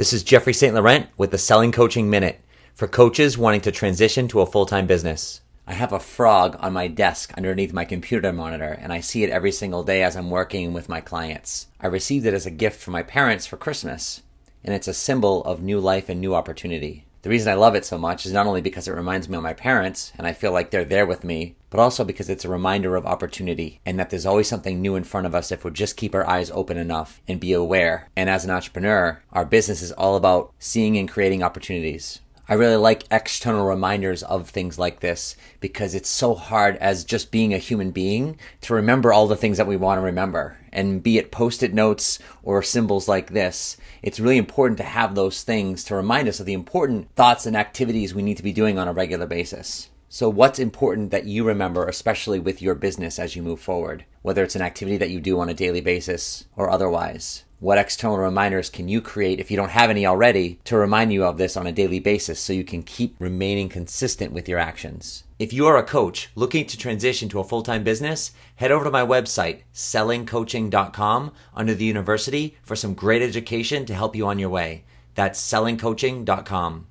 This is Jeffrey St. Laurent with the Selling Coaching Minute for coaches wanting to transition to a full time business. I have a frog on my desk underneath my computer monitor, and I see it every single day as I'm working with my clients. I received it as a gift from my parents for Christmas, and it's a symbol of new life and new opportunity. The reason I love it so much is not only because it reminds me of my parents and I feel like they're there with me, but also because it's a reminder of opportunity and that there's always something new in front of us if we just keep our eyes open enough and be aware. And as an entrepreneur, our business is all about seeing and creating opportunities. I really like external reminders of things like this because it's so hard as just being a human being to remember all the things that we want to remember. And be it post it notes or symbols like this, it's really important to have those things to remind us of the important thoughts and activities we need to be doing on a regular basis. So, what's important that you remember, especially with your business as you move forward, whether it's an activity that you do on a daily basis or otherwise? What external reminders can you create if you don't have any already to remind you of this on a daily basis so you can keep remaining consistent with your actions? If you are a coach looking to transition to a full time business, head over to my website, sellingcoaching.com, under the university for some great education to help you on your way. That's sellingcoaching.com.